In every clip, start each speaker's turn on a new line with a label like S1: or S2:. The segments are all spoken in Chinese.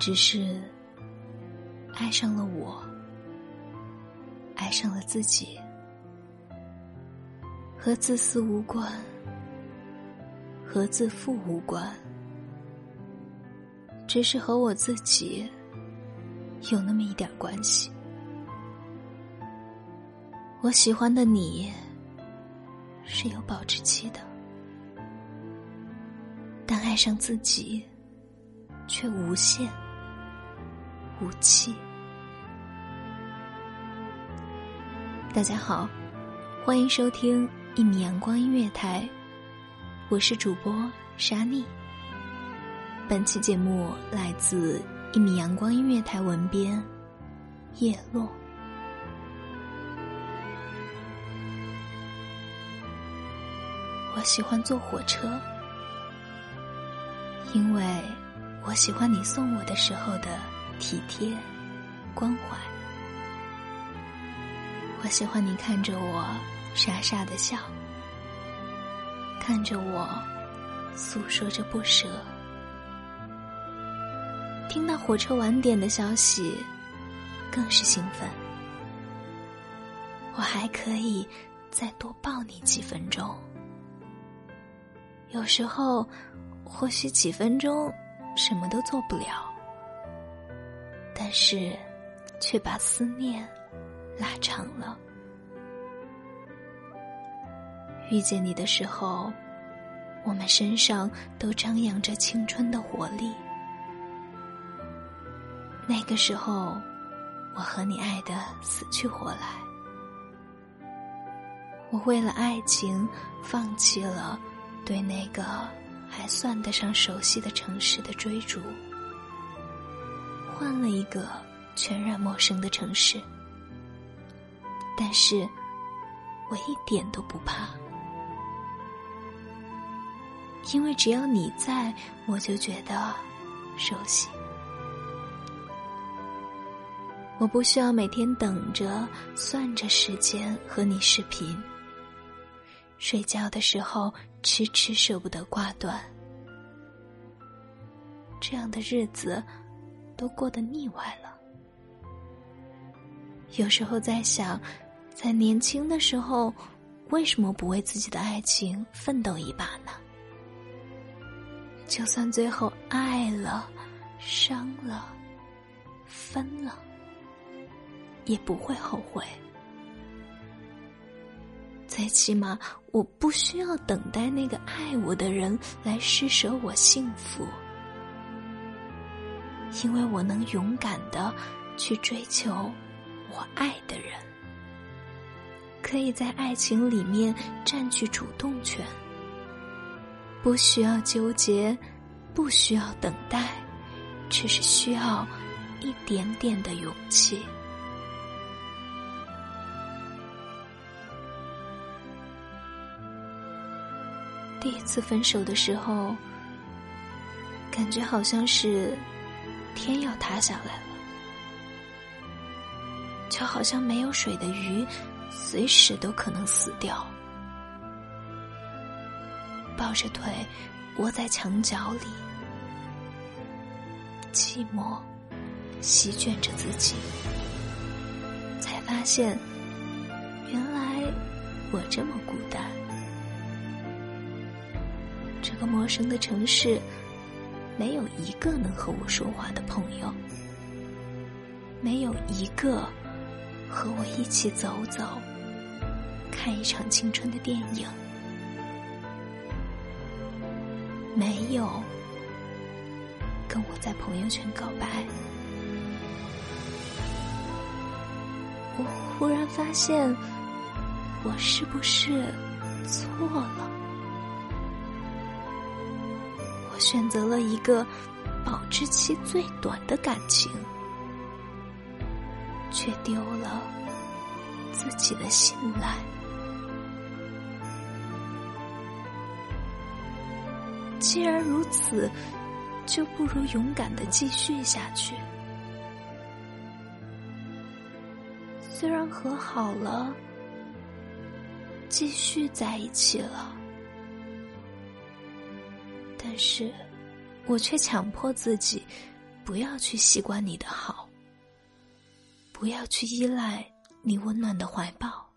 S1: 只是爱上了我，爱上了自己，和自私无关，和自负无关，只是和我自己有那么一点关系。我喜欢的你是有保质期的，但爱上自己。却无限无期。大家好，欢迎收听一米阳光音乐台，我是主播沙莉。本期节目来自一米阳光音乐台文编叶落。我喜欢坐火车，因为。我喜欢你送我的时候的体贴、关怀。我喜欢你看着我傻傻的笑，看着我诉说着不舍。听到火车晚点的消息，更是兴奋。我还可以再多抱你几分钟。有时候，或许几分钟。什么都做不了，但是却把思念拉长了。遇见你的时候，我们身上都张扬着青春的活力。那个时候，我和你爱的死去活来。我为了爱情，放弃了对那个。还算得上熟悉的城市的追逐，换了一个全然陌生的城市，但是我一点都不怕，因为只要你在，我就觉得熟悉。我不需要每天等着、算着时间和你视频。睡觉的时候，迟迟舍不得挂断。这样的日子，都过得腻歪了。有时候在想，在年轻的时候，为什么不为自己的爱情奋斗一把呢？就算最后爱了、伤了、分了，也不会后悔。最起码，我不需要等待那个爱我的人来施舍我幸福，因为我能勇敢的去追求我爱的人，可以在爱情里面占据主动权，不需要纠结，不需要等待，只是需要一点点的勇气。第一次分手的时候，感觉好像是天要塌下来了，就好像没有水的鱼，随时都可能死掉。抱着腿窝在墙角里，寂寞席卷着自己，才发现，原来我这么孤单。这个陌生的城市，没有一个能和我说话的朋友，没有一个和我一起走走、看一场青春的电影，没有跟我在朋友圈告白。我忽然发现，我是不是错了？选择了一个保质期最短的感情，却丢了自己的信赖。既然如此，就不如勇敢的继续下去。虽然和好了，继续在一起了，是，我却强迫自己不要去习惯你的好，不要去依赖你温暖的怀抱，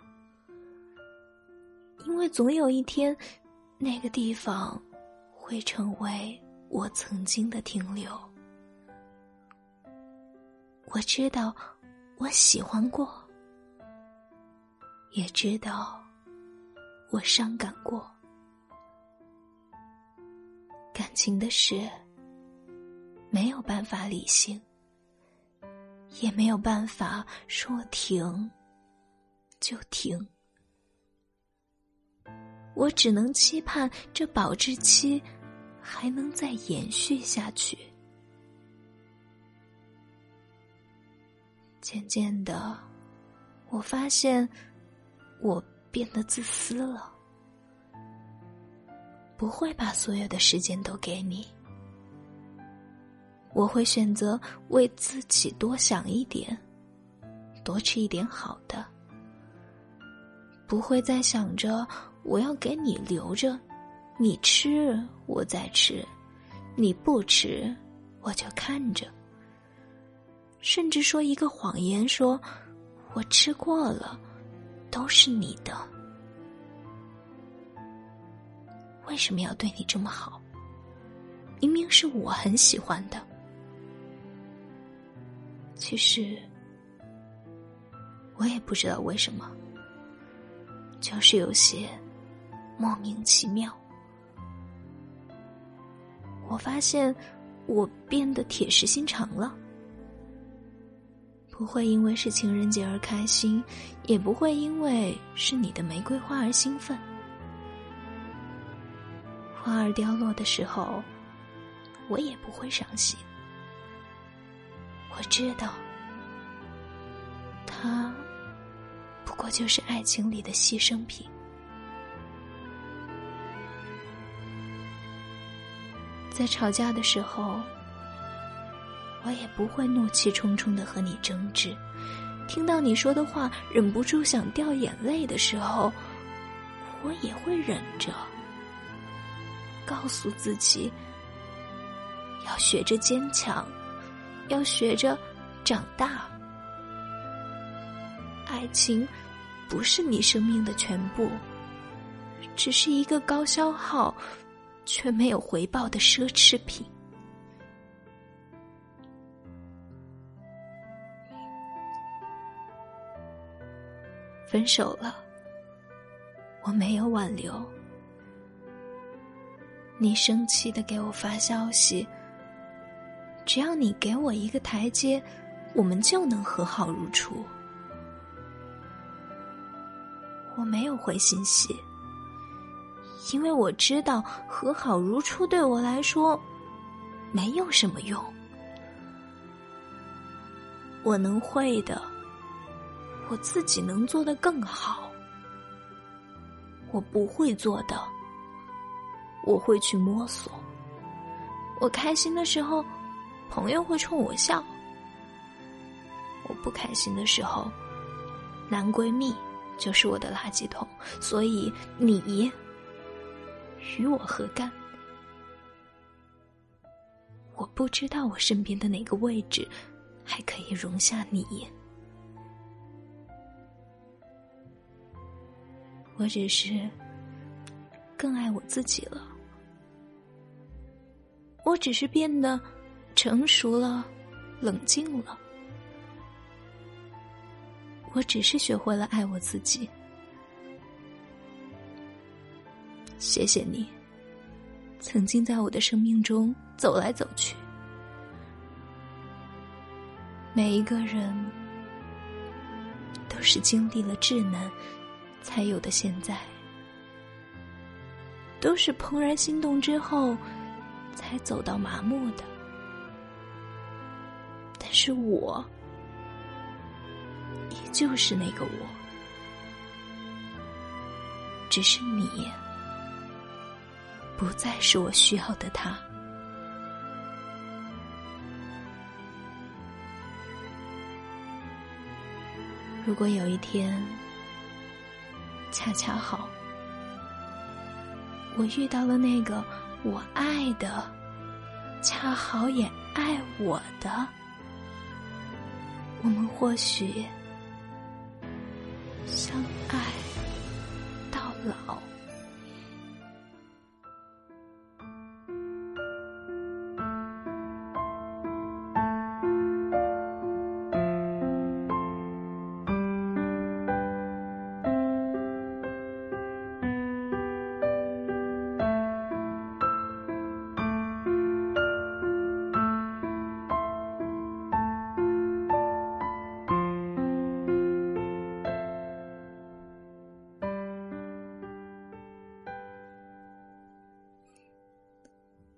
S1: 因为总有一天，那个地方会成为我曾经的停留。我知道，我喜欢过。也知道，我伤感过。感情的事，没有办法理性，也没有办法说停就停。我只能期盼这保质期还能再延续下去。渐渐的，我发现。我变得自私了，不会把所有的时间都给你。我会选择为自己多想一点，多吃一点好的，不会再想着我要给你留着，你吃我再吃，你不吃我就看着，甚至说一个谎言，说我吃过了。都是你的，为什么要对你这么好？明明是我很喜欢的。其实，我也不知道为什么，就是有些莫名其妙。我发现我变得铁石心肠了。不会因为是情人节而开心，也不会因为是你的玫瑰花而兴奋。花儿凋落的时候，我也不会伤心。我知道，它不过就是爱情里的牺牲品。在吵架的时候。我也不会怒气冲冲的和你争执，听到你说的话忍不住想掉眼泪的时候，我也会忍着，告诉自己要学着坚强，要学着长大。爱情不是你生命的全部，只是一个高消耗却没有回报的奢侈品。分手了，我没有挽留。你生气的给我发消息，只要你给我一个台阶，我们就能和好如初。我没有回信息，因为我知道和好如初对我来说没有什么用。我能会的。我自己能做的更好，我不会做的，我会去摸索。我开心的时候，朋友会冲我笑；我不开心的时候，男闺蜜就是我的垃圾桶。所以你与我何干？我不知道我身边的哪个位置还可以容下你。我只是更爱我自己了。我只是变得成熟了，冷静了。我只是学会了爱我自己。谢谢你，曾经在我的生命中走来走去。每一个人都是经历了稚嫩，才有的现在，都是怦然心动之后，才走到麻木的。但是我。就是那个我，只是你不再是我需要的他。如果有一天，恰恰好，我遇到了那个我爱的，恰好也爱我的，我们或许。相爱到老。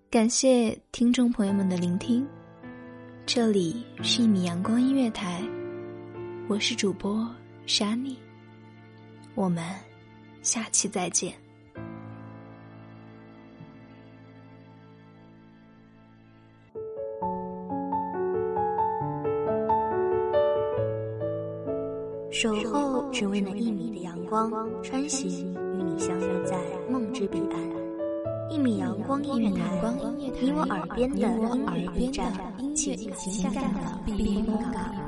S1: 感谢听众朋友们的聆听，这里是一米阳光音乐台，我是主播莎妮，我们下期再见。
S2: 守候只为那一米的阳光，穿行与你相约在梦之彼岸。一米阳光音乐台，你我耳边的音乐驿站，情感的避风港。